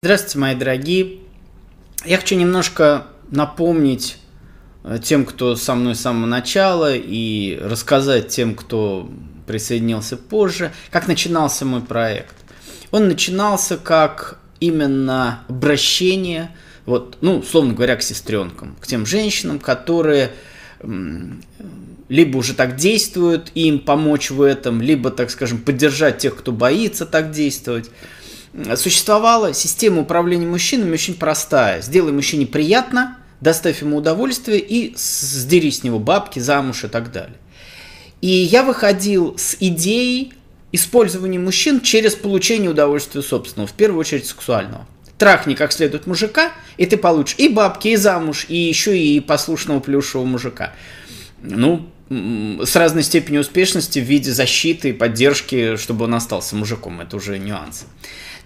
Здравствуйте, мои дорогие. Я хочу немножко напомнить э, тем, кто со мной с самого начала, и рассказать тем, кто присоединился позже, как начинался мой проект. Он начинался как именно обращение, вот, ну, условно говоря, к сестренкам, к тем женщинам, которые либо уже так действуют, им помочь в этом, либо, так скажем, поддержать тех, кто боится так действовать существовала система управления мужчинами очень простая. Сделай мужчине приятно, доставь ему удовольствие и сдери с него бабки, замуж и так далее. И я выходил с идеей использования мужчин через получение удовольствия собственного, в первую очередь сексуального. Трахни как следует мужика, и ты получишь и бабки, и замуж, и еще и послушного плюшевого мужика. Ну, с разной степенью успешности в виде защиты и поддержки, чтобы он остался мужиком. Это уже нюансы.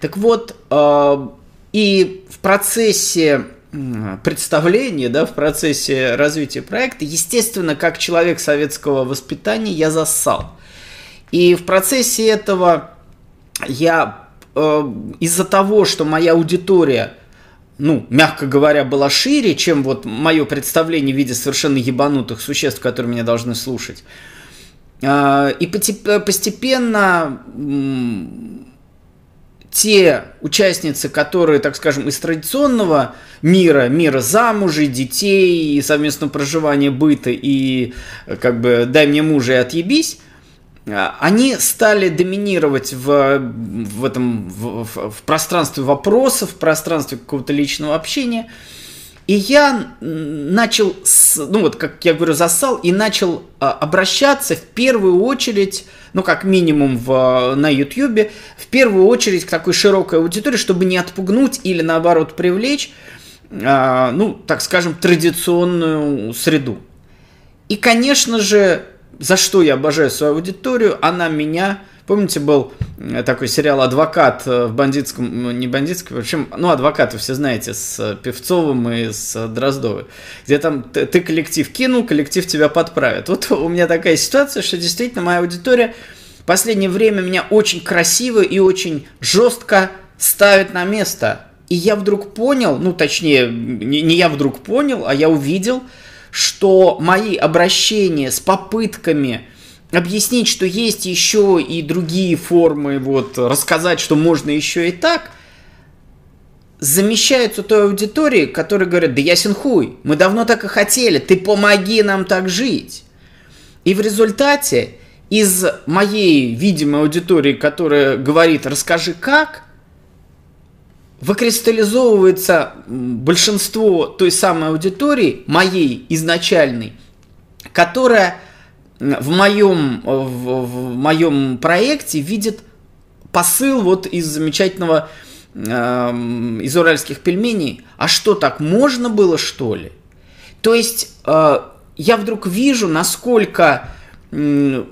Так вот, э, и в процессе представления, да, в процессе развития проекта, естественно, как человек советского воспитания, я зассал. И в процессе этого я э, из-за того, что моя аудитория, ну, мягко говоря, была шире, чем вот мое представление в виде совершенно ебанутых существ, которые меня должны слушать, э, и постепенно те участницы, которые, так скажем, из традиционного мира, мира замужей, детей, совместного проживания быта и как бы дай мне мужа и отъебись, а, они стали доминировать в, в этом в, в, в пространстве вопросов, в пространстве какого-то личного общения. И я начал, ну вот, как я говорю, засал и начал а, обращаться в первую очередь ну, как минимум в, на YouTube, в первую очередь к такой широкой аудитории, чтобы не отпугнуть или наоборот привлечь, э, ну, так скажем, традиционную среду. И, конечно же, за что я обожаю свою аудиторию, она меня Помните, был э, такой сериал «Адвокат» э, в бандитском, не бандитском, в общем, ну, «Адвокат» вы все знаете, с Певцовым и с Дроздовой, где там ты, ты коллектив кинул, коллектив тебя подправит. Вот у меня такая ситуация, что действительно моя аудитория в последнее время меня очень красиво и очень жестко ставит на место. И я вдруг понял, ну, точнее, не, не я вдруг понял, а я увидел, что мои обращения с попытками объяснить, что есть еще и другие формы, вот, рассказать, что можно еще и так, замещаются той аудитории, которые говорят, да ясен хуй, мы давно так и хотели, ты помоги нам так жить. И в результате из моей видимой аудитории, которая говорит, расскажи как, выкристаллизовывается большинство той самой аудитории, моей изначальной, которая в моем, в, в моем проекте видит посыл вот из замечательного э, из уральских пельменей. А что так можно было что ли? То есть э, я вдруг вижу, насколько э,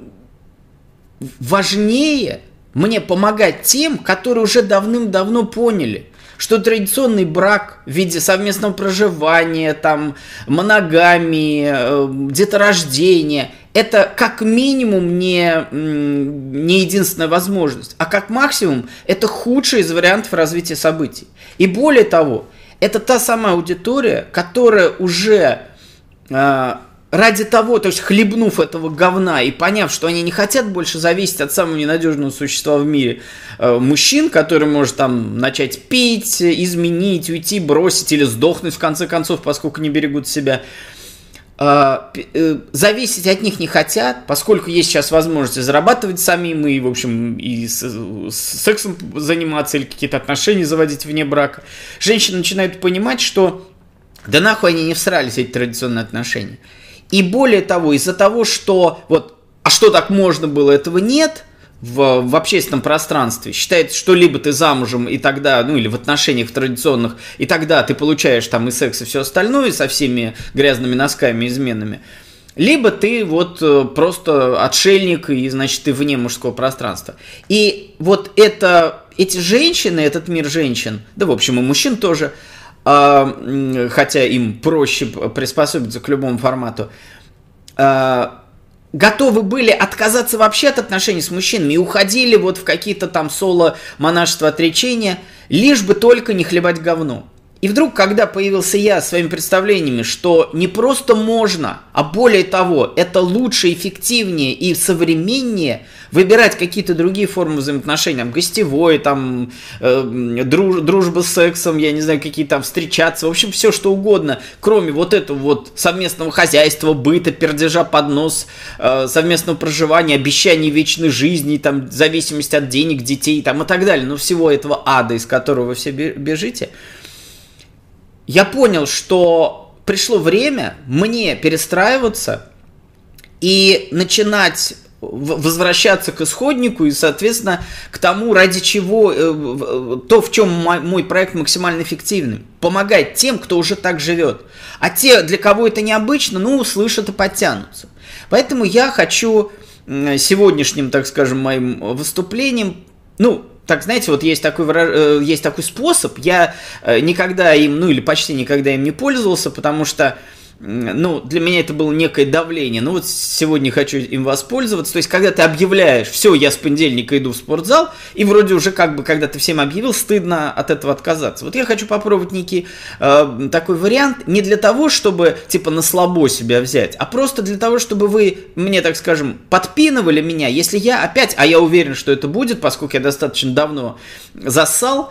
важнее мне помогать тем, которые уже давным-давно поняли, что традиционный брак в виде совместного проживания, там, моногамии, э, деторождения – это как минимум не, не единственная возможность, а как максимум это худший из вариантов развития событий. И более того, это та самая аудитория, которая уже э, ради того, то есть хлебнув этого говна и поняв, что они не хотят больше зависеть от самого ненадежного существа в мире, э, мужчин, который может там начать пить, изменить, уйти, бросить или сдохнуть в конце концов, поскольку не берегут себя, а, э, зависеть от них не хотят, поскольку есть сейчас возможность зарабатывать самим и, в общем, и с, с сексом заниматься или какие-то отношения заводить вне брака. Женщины начинают понимать, что да нахуй они не всрались, эти традиционные отношения. И более того, из-за того, что вот, а что так можно было, этого нет – в, в общественном пространстве считает, что либо ты замужем, и тогда, ну или в отношениях традиционных, и тогда ты получаешь там и секс, и все остальное со всеми грязными носками, изменами, либо ты вот э, просто отшельник, и значит ты вне мужского пространства. И вот это, эти женщины, этот мир женщин, да в общем и мужчин тоже, хотя им проще приспособиться к любому формату, а, готовы были отказаться вообще от отношений с мужчинами и уходили вот в какие-то там соло монашества отречения, лишь бы только не хлебать говно. И вдруг, когда появился я своими представлениями, что не просто можно, а более того, это лучше, эффективнее и современнее выбирать какие-то другие формы взаимоотношений, там, гостевой, там, э, друж, дружба с сексом, я не знаю, какие там встречаться, в общем, все что угодно, кроме вот этого вот совместного хозяйства, быта, пердежа под нос, э, совместного проживания, обещаний вечной жизни, там, зависимость от денег, детей, там, и так далее, ну, всего этого ада, из которого вы все бежите – я понял, что пришло время мне перестраиваться и начинать возвращаться к исходнику и, соответственно, к тому, ради чего, э, то, в чем мой проект максимально эффективный. Помогать тем, кто уже так живет. А те, для кого это необычно, ну, услышат и подтянутся. Поэтому я хочу сегодняшним, так скажем, моим выступлением, ну, так, знаете, вот есть такой, э, есть такой способ, я э, никогда им, ну или почти никогда им не пользовался, потому что ну, для меня это было некое давление. Ну, вот сегодня хочу им воспользоваться. То есть, когда ты объявляешь, все, я с понедельника иду в спортзал, и вроде уже как бы, когда ты всем объявил, стыдно от этого отказаться. Вот я хочу попробовать некий э, такой вариант, не для того, чтобы, типа, на слабо себя взять, а просто для того, чтобы вы мне, так скажем, подпинывали меня, если я опять, а я уверен, что это будет, поскольку я достаточно давно зассал, а,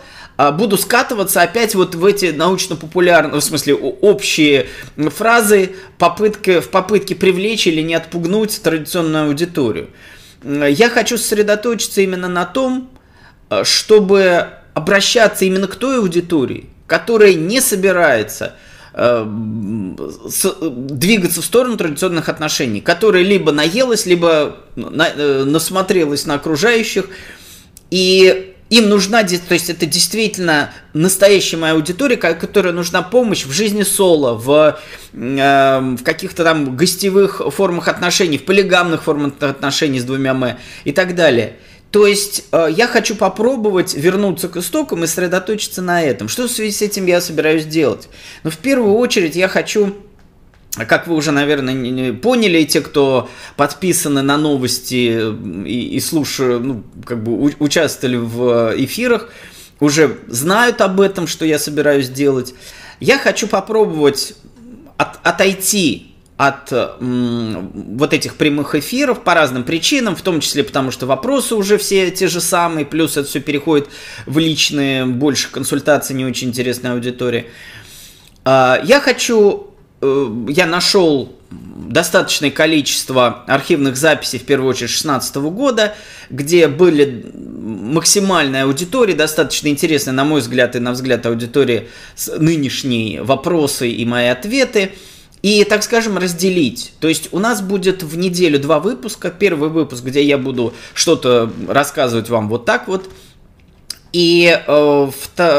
буду скатываться опять вот в эти научно-популярные, в смысле, общие фразы попытка, в попытке привлечь или не отпугнуть традиционную аудиторию. Я хочу сосредоточиться именно на том, а, чтобы обращаться именно к той аудитории, которая не собирается а, двигаться в сторону традиционных отношений, которая либо наелась, либо э, насмотрелась на окружающих, и им нужна, то есть это действительно настоящая моя аудитория, которая нужна помощь в жизни соло, в, э, в каких-то там гостевых формах отношений, в полигамных формах отношений с двумя «мы» и так далее. То есть э, я хочу попробовать вернуться к истокам и сосредоточиться на этом. Что в связи с этим я собираюсь делать? Но ну, в первую очередь я хочу как вы уже, наверное, поняли, те, кто подписаны на новости и, и слушают, ну, как бы участвовали в эфирах, уже знают об этом, что я собираюсь делать. Я хочу попробовать от, отойти от м, вот этих прямых эфиров по разным причинам, в том числе потому, что вопросы уже все те же самые, плюс это все переходит в личные, больше консультации, не очень интересная аудитория. А, я хочу Э, я нашел достаточное количество архивных записей, в первую очередь 2016 года, где были максимальная аудитория, достаточно интересная, на мой взгляд, и на взгляд аудитории, нынешние вопросы и мои ответы. И, так скажем, разделить. То есть у нас будет в неделю два выпуска. Первый выпуск, где я буду что-то рассказывать вам вот так вот, и э,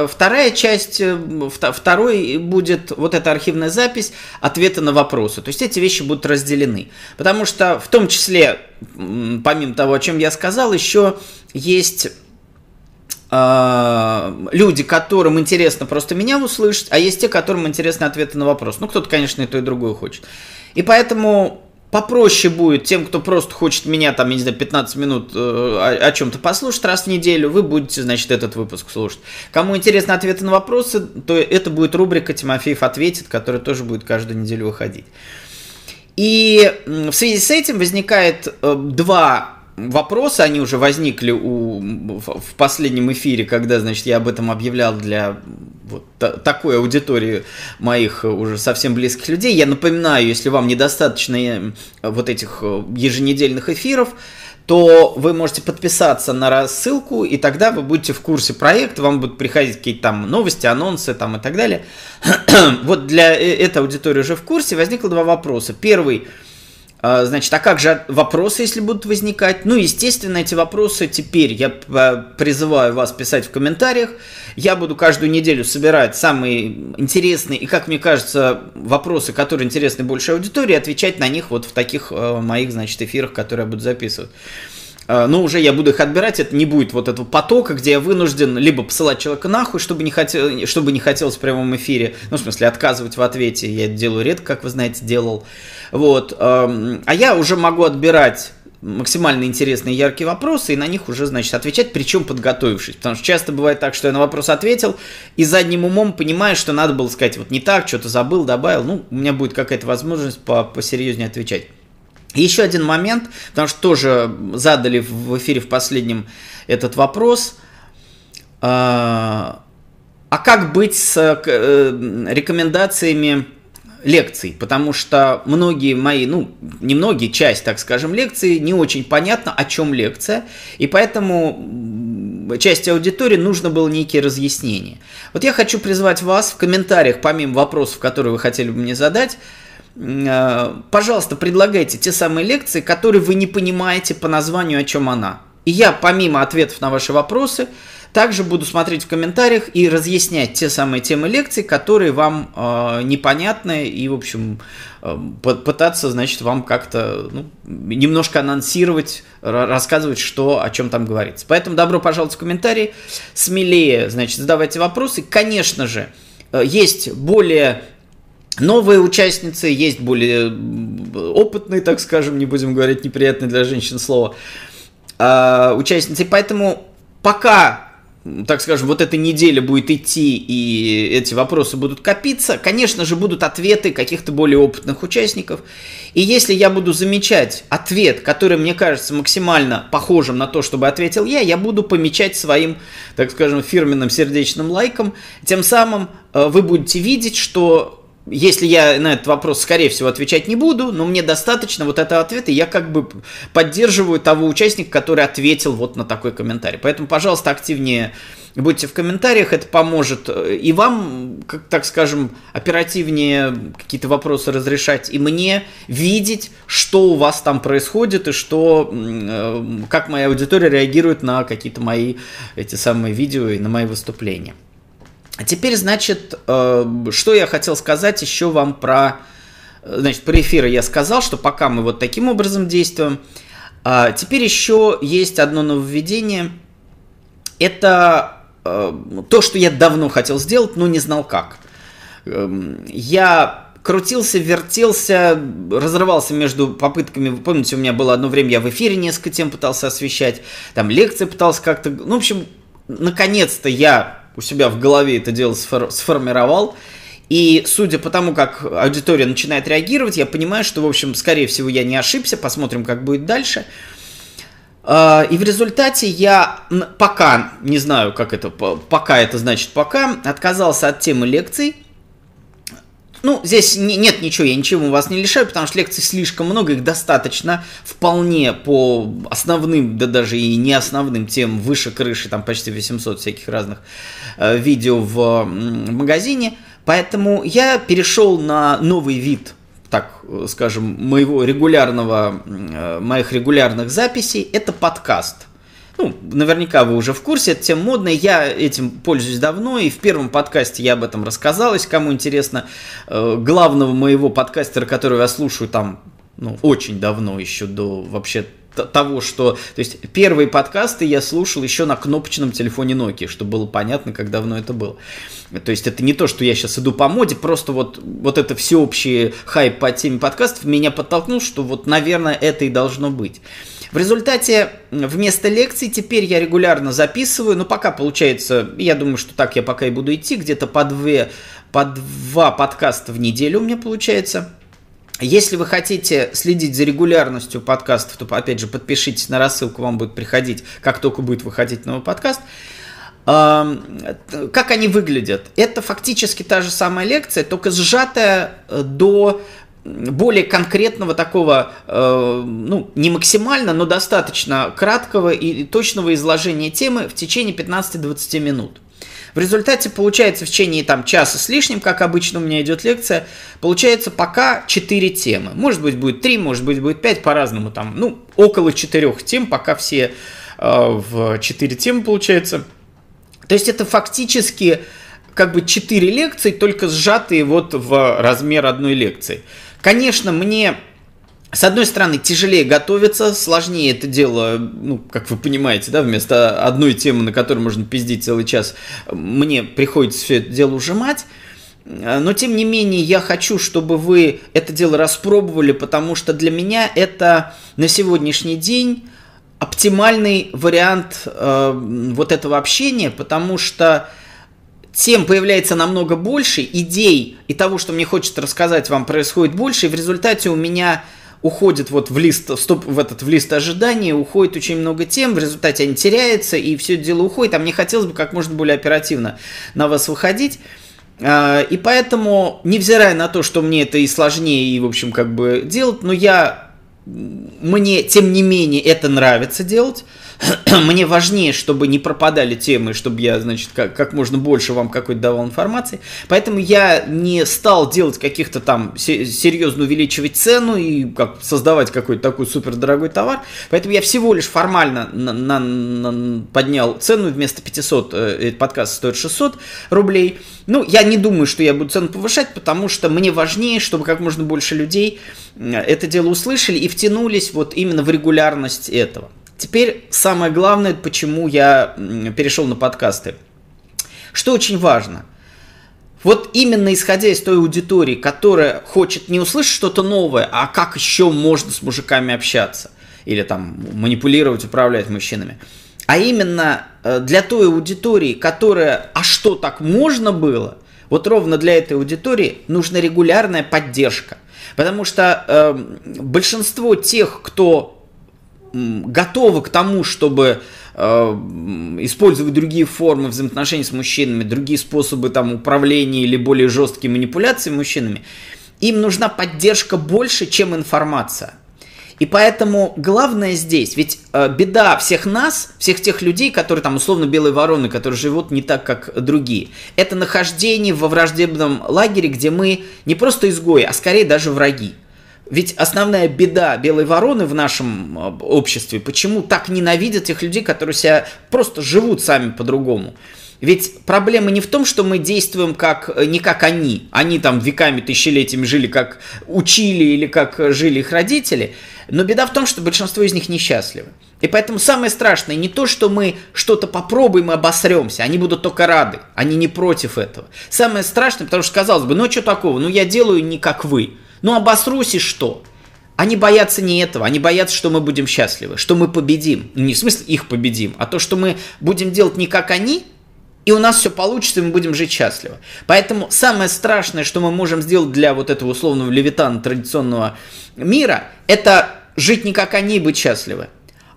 вторая часть, э, второй будет вот эта архивная запись ответа на вопросы. То есть эти вещи будут разделены. Потому что в том числе, помимо того, о чем я сказал, еще есть э, люди, которым интересно просто меня услышать, а есть те, которым интересны ответы на вопрос. Ну, кто-то, конечно, и то, и другое хочет. И поэтому попроще будет тем, кто просто хочет меня там, я не знаю, 15 минут э, о, о чем-то послушать раз в неделю, вы будете, значит, этот выпуск слушать. Кому интересны ответы на вопросы, то это будет рубрика «Тимофеев ответит», которая тоже будет каждую неделю выходить. И в связи с этим возникает э, два вопросы, они уже возникли у, в последнем эфире, когда, значит, я об этом объявлял для вот такой аудитории моих уже совсем близких людей. Я напоминаю, если вам недостаточно э, вот этих э, еженедельных эфиров, то вы можете подписаться на рассылку, и тогда вы будете в курсе проекта, вам будут приходить какие-то там новости, анонсы там и так далее. вот для э, этой аудитории уже в курсе возникло два вопроса. Первый – значит, а как же вопросы, если будут возникать? Ну, естественно, эти вопросы теперь я а, призываю вас писать в комментариях. Я буду каждую неделю собирать самые интересные и, как мне кажется, вопросы, которые интересны большей аудитории, отвечать на них вот в таких а, моих, значит, эфирах, которые я буду записывать. А, но уже я буду их отбирать, это не будет вот этого потока, где я вынужден либо посылать человека нахуй, чтобы не, хотел, чтобы не хотелось в прямом эфире, ну, в смысле, отказывать в ответе, я это делаю редко, как вы знаете, делал, вот, а я уже могу отбирать максимально интересные, яркие вопросы, и на них уже, значит, отвечать, причем подготовившись. Потому что часто бывает так, что я на вопрос ответил, и задним умом понимаю, что надо было сказать вот не так, что-то забыл, добавил. Ну, у меня будет какая-то возможность по посерьезнее отвечать. Еще один момент, потому что тоже задали в эфире в последнем этот вопрос. А, а как быть с э, рекомендациями лекций? Потому что многие мои, ну, не многие, часть, так скажем, лекций не очень понятно, о чем лекция, и поэтому части аудитории нужно было некие разъяснения. Вот я хочу призвать вас в комментариях, помимо вопросов, которые вы хотели бы мне задать, пожалуйста, предлагайте те самые лекции, которые вы не понимаете по названию, о чем она. И я, помимо ответов на ваши вопросы, также буду смотреть в комментариях и разъяснять те самые темы лекций, которые вам э, непонятны, и, в общем, э, пытаться, значит, вам как-то ну, немножко анонсировать, рассказывать, что, о чем там говорится. Поэтому добро пожаловать в комментарии, смелее, значит, задавайте вопросы. Конечно же, э, есть более Новые участницы, есть более опытные, так скажем, не будем говорить неприятные для женщин слово, а, участницы. Поэтому пока так скажем, вот эта неделя будет идти, и эти вопросы будут копиться, конечно же, будут ответы каких-то более опытных участников. И если я буду замечать ответ, который мне кажется максимально похожим на то, чтобы ответил я, я буду помечать своим, так скажем, фирменным сердечным лайком. Тем самым э, вы будете видеть, что если я на этот вопрос, скорее всего, отвечать не буду, но мне достаточно вот этого ответа, и я как бы поддерживаю того участника, который ответил вот на такой комментарий. Поэтому, пожалуйста, активнее будьте в комментариях, это поможет э, и вам, как, так скажем, оперативнее какие-то вопросы разрешать, и мне видеть, что у вас там происходит, и что, э, как моя аудитория реагирует на какие-то мои эти самые видео и на мои выступления. А теперь, значит, э, что я хотел сказать еще вам про... Значит, про эфиры я сказал, что пока мы вот таким образом действуем. А теперь еще есть одно нововведение. Это э, то, что я давно хотел сделать, но не знал как. Эм, я крутился, вертелся, разрывался между попытками. Вы помните, у меня было одно время, я в эфире несколько тем пытался освещать, там лекции пытался как-то... Ну, в общем, наконец-то я у себя в голове это дело сформировал. И судя по тому, как аудитория начинает реагировать, я понимаю, что, в общем, скорее всего, я не ошибся. Посмотрим, как будет дальше. А, и в результате я пока, не знаю, как это, пока это значит пока, отказался от темы лекций ну, здесь не, нет ничего, я ничего вас не лишаю, потому что лекций слишком много, их достаточно вполне по основным, да даже и не основным темам выше крыши, там почти 800 всяких разных э, видео в, в магазине. Поэтому я перешел на новый вид, так скажем, моего регулярного, э, моих регулярных записей. Это подкаст ну, наверняка вы уже в курсе, это тем модная, я этим пользуюсь давно, и в первом подкасте я об этом рассказал, если кому интересно, э, главного моего подкастера, которого я слушаю там, ну, очень давно, еще до вообще того, что... То есть первые подкасты я слушал еще на кнопочном телефоне Nokia, чтобы было понятно, как давно это было. То есть это не то, что я сейчас иду по моде, просто вот, вот это всеобщий хайп по теме подкастов меня подтолкнул, что вот, наверное, это и должно быть. В результате вместо лекций теперь я регулярно записываю, но пока получается, я думаю, что так я пока и буду идти, где-то по, две, по два подкаста в неделю у меня получается. Если вы хотите следить за регулярностью подкастов, то, опять же, подпишитесь на рассылку, вам будет приходить, как только будет выходить новый подкаст. Как они выглядят? Это фактически та же самая лекция, только сжатая э, до более конкретного такого, э, ну, не максимально, но достаточно краткого и точного изложения темы в течение 15-20 минут. В результате получается в течение там, часа с лишним, как обычно у меня идет лекция, получается пока 4 темы. Может быть будет 3, может быть будет 5, по-разному там, ну, около 4 тем, пока все э, в 4 темы получается. То есть это фактически как бы 4 лекции, только сжатые вот в размер одной лекции. Конечно, мне с одной стороны, тяжелее готовиться, сложнее это дело, ну, как вы понимаете, да, вместо одной темы, на которой можно пиздить целый час, мне приходится все это дело ужимать. Но, тем не менее, я хочу, чтобы вы это дело распробовали, потому что для меня это на сегодняшний день оптимальный вариант э, вот этого общения, потому что тем появляется намного больше, идей и того, что мне хочется рассказать вам, происходит больше, и в результате у меня уходит вот в лист, стоп, в этот в лист ожидания, уходит очень много тем, в результате они теряются, и все это дело уходит, а мне хотелось бы как можно более оперативно на вас выходить. А, и поэтому, невзирая на то, что мне это и сложнее, и, в общем, как бы делать, но я, мне, тем не менее, это нравится делать, мне важнее, чтобы не пропадали темы, чтобы я, значит, как, как можно больше вам какой-то давал информации. Поэтому я не стал делать каких-то там серьезно увеличивать цену и как создавать какой-то такой супер дорогой товар. Поэтому я всего лишь формально на, на, на, поднял цену вместо 500, э, этот подкаст стоит 600 рублей. Ну, я не думаю, что я буду цену повышать, потому что мне важнее, чтобы как можно больше людей э, это дело услышали и втянулись вот именно в регулярность этого. Теперь самое главное, почему я перешел на подкасты. Что очень важно. Вот именно исходя из той аудитории, которая хочет не услышать что-то новое, а как еще можно с мужиками общаться, или там манипулировать, управлять мужчинами, а именно э, для той аудитории, которая, а что так можно было, вот ровно для этой аудитории нужна регулярная поддержка. Потому что э, большинство тех, кто готовы к тому, чтобы э, использовать другие формы взаимоотношений с мужчинами, другие способы там управления или более жесткие манипуляции мужчинами, им нужна поддержка больше, чем информация. И поэтому главное здесь, ведь э, беда всех нас, всех тех людей, которые там условно белые вороны, которые живут не так, как другие, это нахождение во враждебном лагере, где мы не просто изгои, а скорее даже враги. Ведь основная беда белой вороны в нашем э, обществе, почему так ненавидят тех людей, которые себя просто живут сами по-другому. Ведь проблема не в том, что мы действуем как, э, не как они. Они там веками, тысячелетиями жили, как учили или как жили их родители. Но беда в том, что большинство из них несчастливы. И поэтому самое страшное не то, что мы что-то попробуем и обосремся. Они будут только рады. Они не против этого. Самое страшное, потому что казалось бы, ну а что такого? Ну я делаю не как вы. Ну обосрусь и что? Они боятся не этого, они боятся, что мы будем счастливы, что мы победим. Ну, не в смысле их победим, а то, что мы будем делать не как они, и у нас все получится, и мы будем жить счастливо. Поэтому самое страшное, что мы можем сделать для вот этого условного левитана традиционного мира, это жить не как они и быть счастливы.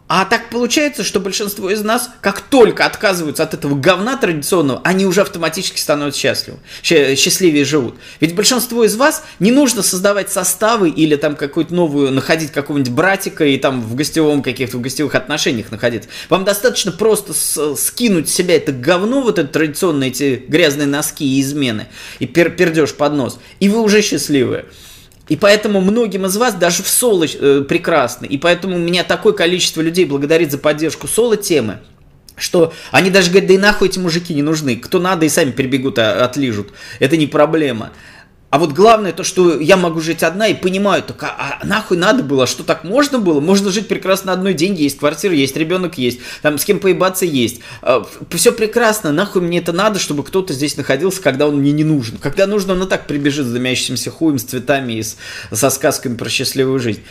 А так получается, что большинство из нас, как только отказываются от этого говна традиционного, они уже автоматически становятся счастливы, счастливее живут. Ведь большинство из вас не нужно создавать составы или там какую-то новую, находить какого-нибудь братика и там в гостевом каких-то в гостевых отношениях находиться. Вам достаточно просто с, скинуть с себя это говно, вот это традиционные эти грязные носки и измены, и пер, пердеж под нос, и вы уже счастливые. И поэтому многим из вас даже в соло э, прекрасны. И поэтому у меня такое количество людей благодарит за поддержку соло-темы, что они даже говорят, да и нахуй эти мужики не нужны. Кто надо, и сами прибегут, а, отлижут. Это не проблема. А вот главное то, что я могу жить одна и понимаю, только а, а нахуй надо было, что так можно было? Можно жить прекрасно одной, деньги есть, квартира есть, ребенок есть, там с кем поебаться есть. А, все прекрасно, нахуй мне это надо, чтобы кто-то здесь находился, когда он мне не нужен. Когда нужно, он и так прибежит с дымящимся хуем, с цветами и с, со сказками про счастливую жизнь.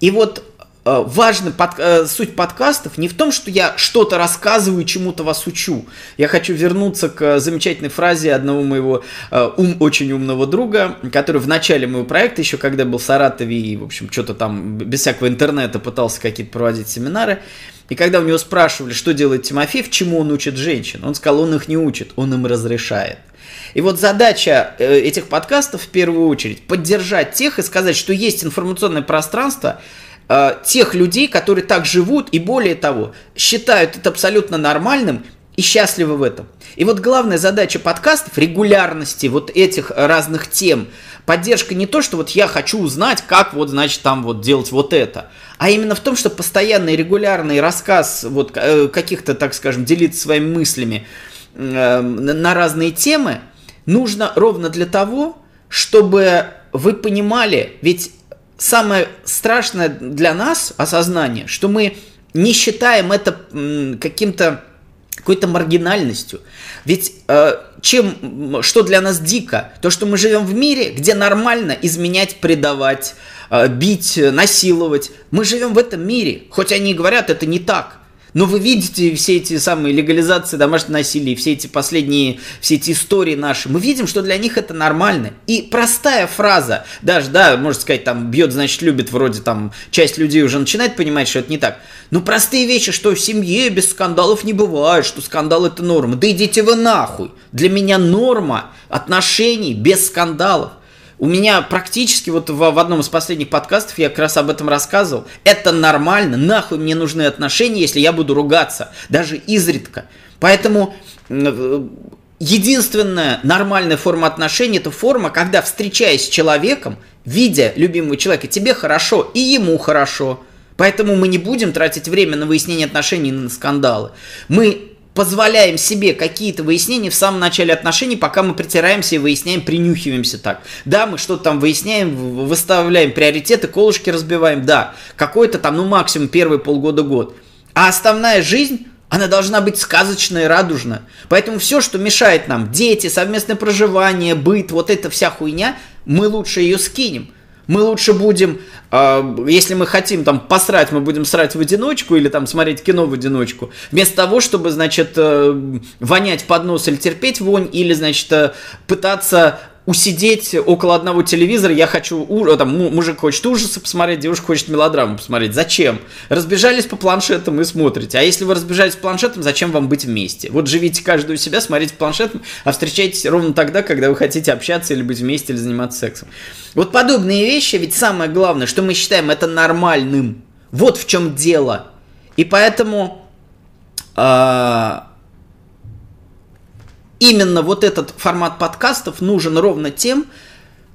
И вот Э, важна под, э, суть подкастов не в том, что я что-то рассказываю, чему-то вас учу. Я хочу вернуться к замечательной фразе одного моего э, ум, очень умного друга, который в начале моего проекта, еще когда был в Саратове и, в общем, что-то там без всякого интернета пытался какие-то проводить семинары, и когда у него спрашивали, что делает Тимофей, чему он учит женщин, он сказал, он их не учит, он им разрешает. И вот задача этих подкастов в первую очередь поддержать тех и сказать, что есть информационное пространство, э, тех людей, которые так живут и более того, считают это абсолютно нормальным и счастливы в этом. И вот главная задача подкастов, регулярности вот этих разных тем, поддержка не то, что вот я хочу узнать, как вот, значит, там вот делать вот это, а именно в том, что постоянный регулярный рассказ вот э, каких-то, так скажем, делиться своими мыслями э, на разные темы нужно ровно для того, чтобы вы понимали, ведь самое страшное для нас осознание, что мы не считаем это каким-то какой-то маргинальностью. Ведь э, чем, что для нас дико? То, что мы живем в мире, где нормально изменять, предавать, э, бить, насиловать. Мы живем в этом мире, хоть они и говорят, это не так. Но вы видите все эти самые легализации домашнего насилия, все эти последние, все эти истории наши. Мы видим, что для них это нормально. И простая фраза, даже, да, можно сказать, там, бьет, значит, любит, вроде там, часть людей уже начинает понимать, что это не так. Но простые вещи, что в семье без скандалов не бывает, что скандал это норма. Да идите вы нахуй. Для меня норма отношений без скандалов. У меня практически вот в, в одном из последних подкастов я как раз об этом рассказывал. Это нормально, нахуй мне нужны отношения, если я буду ругаться, даже изредка. Поэтому э, единственная нормальная форма отношений это форма, когда встречаясь с человеком, видя любимого человека, тебе хорошо и ему хорошо. Поэтому мы не будем тратить время на выяснение отношений на скандалы. Мы позволяем себе какие-то выяснения в самом начале отношений, пока мы притираемся и выясняем, принюхиваемся так. Да, мы что-то там выясняем, выставляем приоритеты, колышки разбиваем, да. Какой-то там, ну, максимум первый полгода-год. А основная жизнь она должна быть сказочная и радужная. Поэтому все, что мешает нам, дети, совместное проживание, быт, вот эта вся хуйня, мы лучше ее скинем. Мы лучше будем, э, если мы хотим там посрать, мы будем срать в одиночку или там смотреть кино в одиночку, вместо того, чтобы, значит, э, вонять под нос или терпеть вонь, или, значит, э, пытаться усидеть около одного телевизора, я хочу, там, мужик хочет ужасы посмотреть, девушка хочет мелодраму посмотреть. Зачем? Разбежались по планшетам и смотрите. А если вы разбежались по планшетам, зачем вам быть вместе? Вот живите каждый у себя, смотрите планшетом, а встречайтесь ровно тогда, когда вы хотите общаться или быть вместе, или заниматься сексом. Вот подобные вещи, ведь самое главное, что мы считаем это нормальным. Вот в чем дело. И поэтому... Э- именно вот этот формат подкастов нужен ровно тем,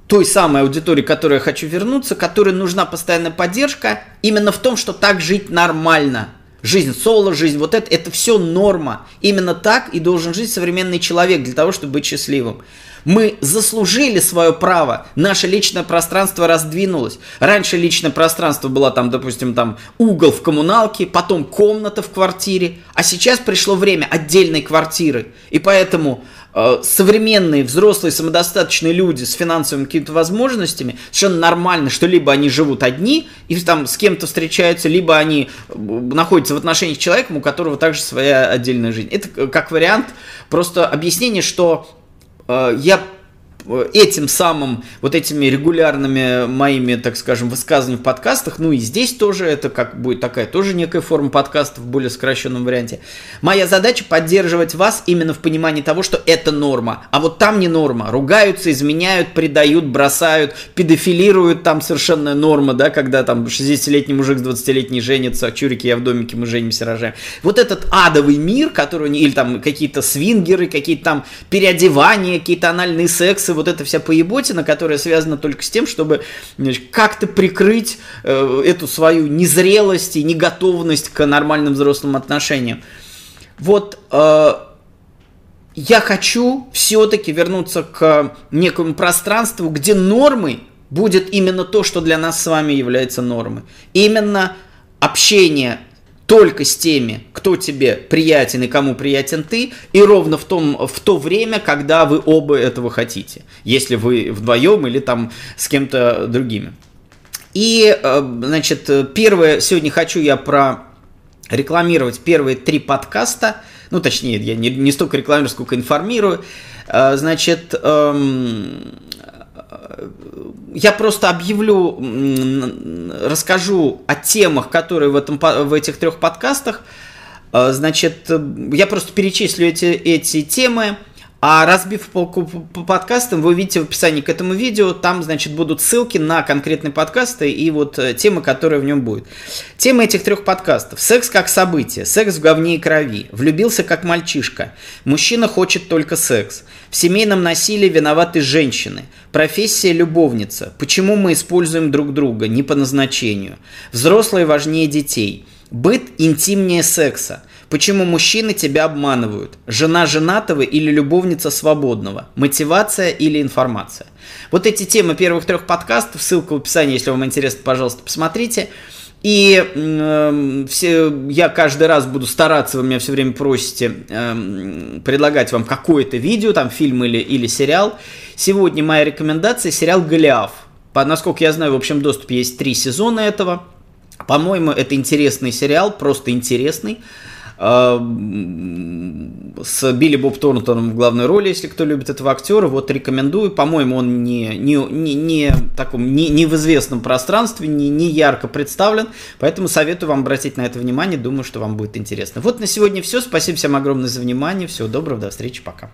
той самой аудитории, к которой я хочу вернуться, которой нужна постоянная поддержка, именно в том, что так жить нормально. Жизнь соло, жизнь вот это, это все норма. Именно так и должен жить современный человек для того, чтобы быть счастливым. Мы заслужили свое право, наше личное пространство раздвинулось. Раньше личное пространство было там, допустим, там угол в коммуналке, потом комната в квартире, а сейчас пришло время отдельной квартиры. И поэтому э, современные, взрослые, самодостаточные люди с финансовыми какими-то возможностями, совершенно нормально, что либо они живут одни и там с кем-то встречаются, либо они э, находятся в отношениях с человеком, у которого также своя отдельная жизнь. Это как вариант просто объяснение, что Э, я этим самым, вот этими регулярными моими, так скажем, высказываниями в подкастах, ну и здесь тоже это как будет такая тоже некая форма подкаста в более сокращенном варианте. Моя задача поддерживать вас именно в понимании того, что это норма, а вот там не норма. Ругаются, изменяют, предают, бросают, педофилируют, там совершенно норма, да, когда там 60-летний мужик с 20-летней женится, чурики, я в домике, мы женимся, рожаем. Вот этот адовый мир, который, или там какие-то свингеры, какие-то там переодевания, какие-то анальные сексы, вот эта вся поеботина, которая связана только с тем, чтобы как-то прикрыть э, эту свою незрелость и неготовность к нормальным взрослым отношениям. Вот э, я хочу все-таки вернуться к некому пространству, где нормой будет именно то, что для нас с вами является нормой. Именно общение только с теми, кто тебе приятен и кому приятен ты, и ровно в, том, в то время, когда вы оба этого хотите. Если вы вдвоем или там с кем-то другими. И, э, значит, первое, сегодня хочу я про рекламировать первые три подкаста, ну, точнее, я не, не столько рекламирую, сколько информирую. Э, значит, эм, я просто объявлю, расскажу о темах, которые в, этом, в этих трех подкастах. Э, значит, я просто перечислю эти, эти темы. А разбив по, по подкастам, вы увидите в описании к этому видео, там, значит, будут ссылки на конкретные подкасты и вот э, темы, которые в нем будут. Тема этих трех подкастов. Секс как событие, секс в говне и крови, влюбился как мальчишка, мужчина хочет только секс, в семейном насилии виноваты женщины, профессия любовница, почему мы используем друг друга не по назначению, взрослые важнее детей, быт интимнее секса – Почему мужчины тебя обманывают? Жена женатого или любовница свободного? Мотивация или информация? Вот эти темы первых трех подкастов, ссылка в описании, если вам интересно, пожалуйста, посмотрите. И э, все, я каждый раз буду стараться, вы меня все время просите, э, предлагать вам какое-то видео, там фильм или, или сериал. Сегодня моя рекомендация сериал «Голиаф». По, насколько я знаю, в общем доступе есть три сезона этого. По-моему, это интересный сериал, просто интересный. Э, с Билли Боб Торнтоном в главной роли, если кто любит этого актера, вот рекомендую. По-моему, он не, не, не, не, таком, не, не в известном пространстве, не, не ярко представлен, поэтому советую вам обратить на это внимание, думаю, что вам будет интересно. Вот на сегодня все, спасибо всем огромное за внимание, всего доброго, до встречи, пока.